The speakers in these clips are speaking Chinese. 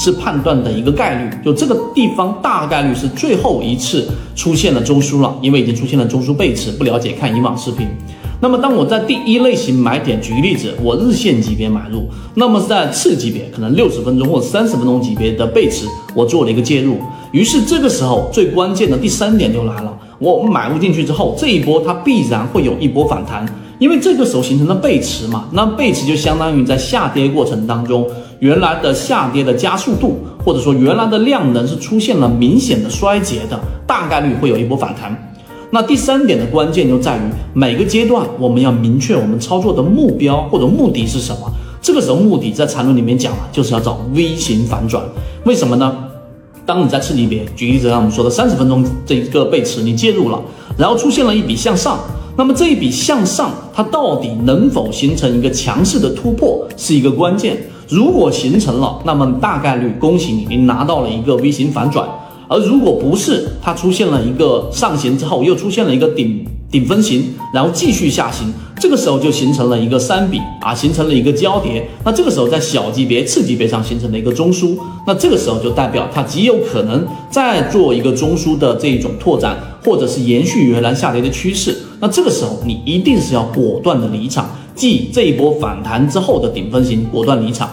是判断的一个概率，就这个地方大概率是最后一次出现了中枢了，因为已经出现了中枢背驰。不了解看以往视频。那么当我在第一类型买点，举个例子，我日线级别买入，那么在次级别可能六十分钟或者三十分钟级别的背驰，我做了一个介入。于是这个时候最关键的第三点就来了，我买入进去之后，这一波它必然会有一波反弹。因为这个时候形成了背驰嘛，那背驰就相当于在下跌过程当中，原来的下跌的加速度，或者说原来的量能是出现了明显的衰竭的，大概率会有一波反弹。那第三点的关键就在于每个阶段我们要明确我们操作的目标或者目的是什么。这个时候目的在缠论里面讲了，就是要找 V 型反转。为什么呢？当你在次级别，举例子，像我们说的三十分钟这一个背驰，你介入了，然后出现了一笔向上。那么这一笔向上，它到底能否形成一个强势的突破，是一个关键。如果形成了，那么大概率恭喜你，你拿到了一个 V 型反转。而如果不是，它出现了一个上行之后，又出现了一个顶顶分型，然后继续下行，这个时候就形成了一个三笔啊，形成了一个交叠。那这个时候在小级别、次级别上形成了一个中枢，那这个时候就代表它极有可能再做一个中枢的这一种拓展，或者是延续原来下跌的趋势。那这个时候你一定是要果断的离场，即这一波反弹之后的顶分型果断离场。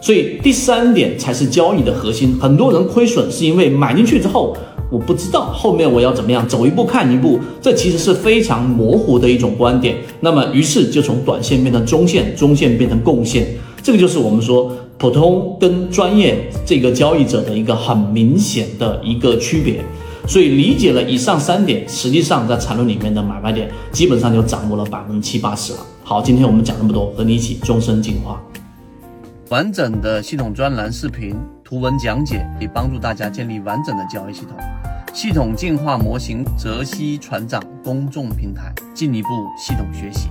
所以第三点才是交易的核心。很多人亏损是因为买进去之后，我不知道后面我要怎么样，走一步看一步，这其实是非常模糊的一种观点。那么于是就从短线变成中线，中线变成共线，这个就是我们说普通跟专业这个交易者的一个很明显的一个区别。所以理解了以上三点，实际上在缠论里面的买卖点基本上就掌握了百分之七八十了。好，今天我们讲那么多，和你一起终身进化。完整的系统专栏视频图文讲解，以帮助大家建立完整的交易系统。系统进化模型泽西船长公众平台，进一步系统学习。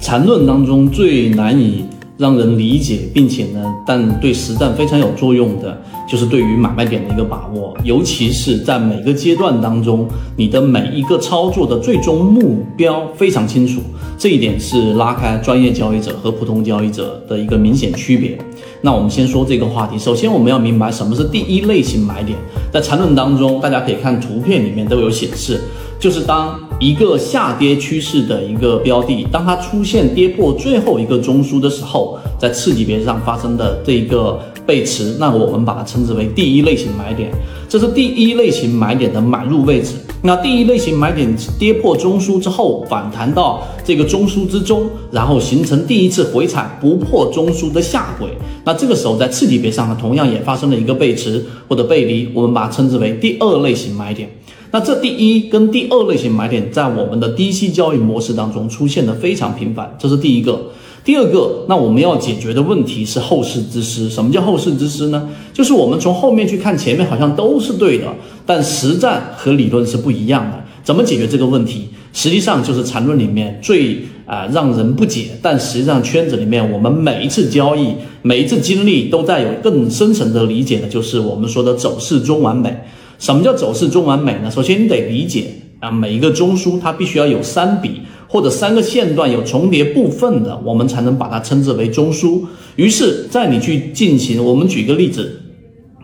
缠论当中最难以让人理解，并且呢，但对实战非常有作用的，就是对于买卖点的一个把握，尤其是在每个阶段当中，你的每一个操作的最终目标非常清楚。这一点是拉开专业交易者和普通交易者的一个明显区别。那我们先说这个话题。首先，我们要明白什么是第一类型买点。在缠论当中，大家可以看图片里面都有显示，就是当一个下跌趋势的一个标的，当它出现跌破最后一个中枢的时候，在次级别上发生的这一个背驰，那我们把它称之为第一类型买点。这是第一类型买点的买入位置。那第一类型买点跌破中枢之后，反弹到这个中枢之中，然后形成第一次回踩不破中枢的下轨。那这个时候在次级别上呢，同样也发生了一个背驰或者背离，我们把它称之为第二类型买点。那这第一跟第二类型买点在我们的低息交易模式当中出现的非常频繁，这是第一个。第二个，那我们要解决的问题是后世之师。什么叫后世之师呢？就是我们从后面去看前面好像都是对的，但实战和理论是不一样的。怎么解决这个问题？实际上就是缠论里面最啊让人不解，但实际上圈子里面我们每一次交易、每一次经历都在有更深层的理解的，就是我们说的走势中完美。什么叫走势中完美呢？首先你得理解啊，每一个中枢它必须要有三笔。或者三个线段有重叠部分的，我们才能把它称之为中枢。于是，在你去进行，我们举个例子，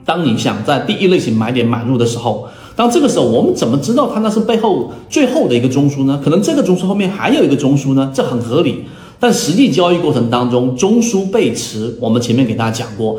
当你想在第一类型买点买入的时候，当这个时候，我们怎么知道它那是背后最后的一个中枢呢？可能这个中枢后面还有一个中枢呢，这很合理。但实际交易过程当中，中枢背驰，我们前面给大家讲过。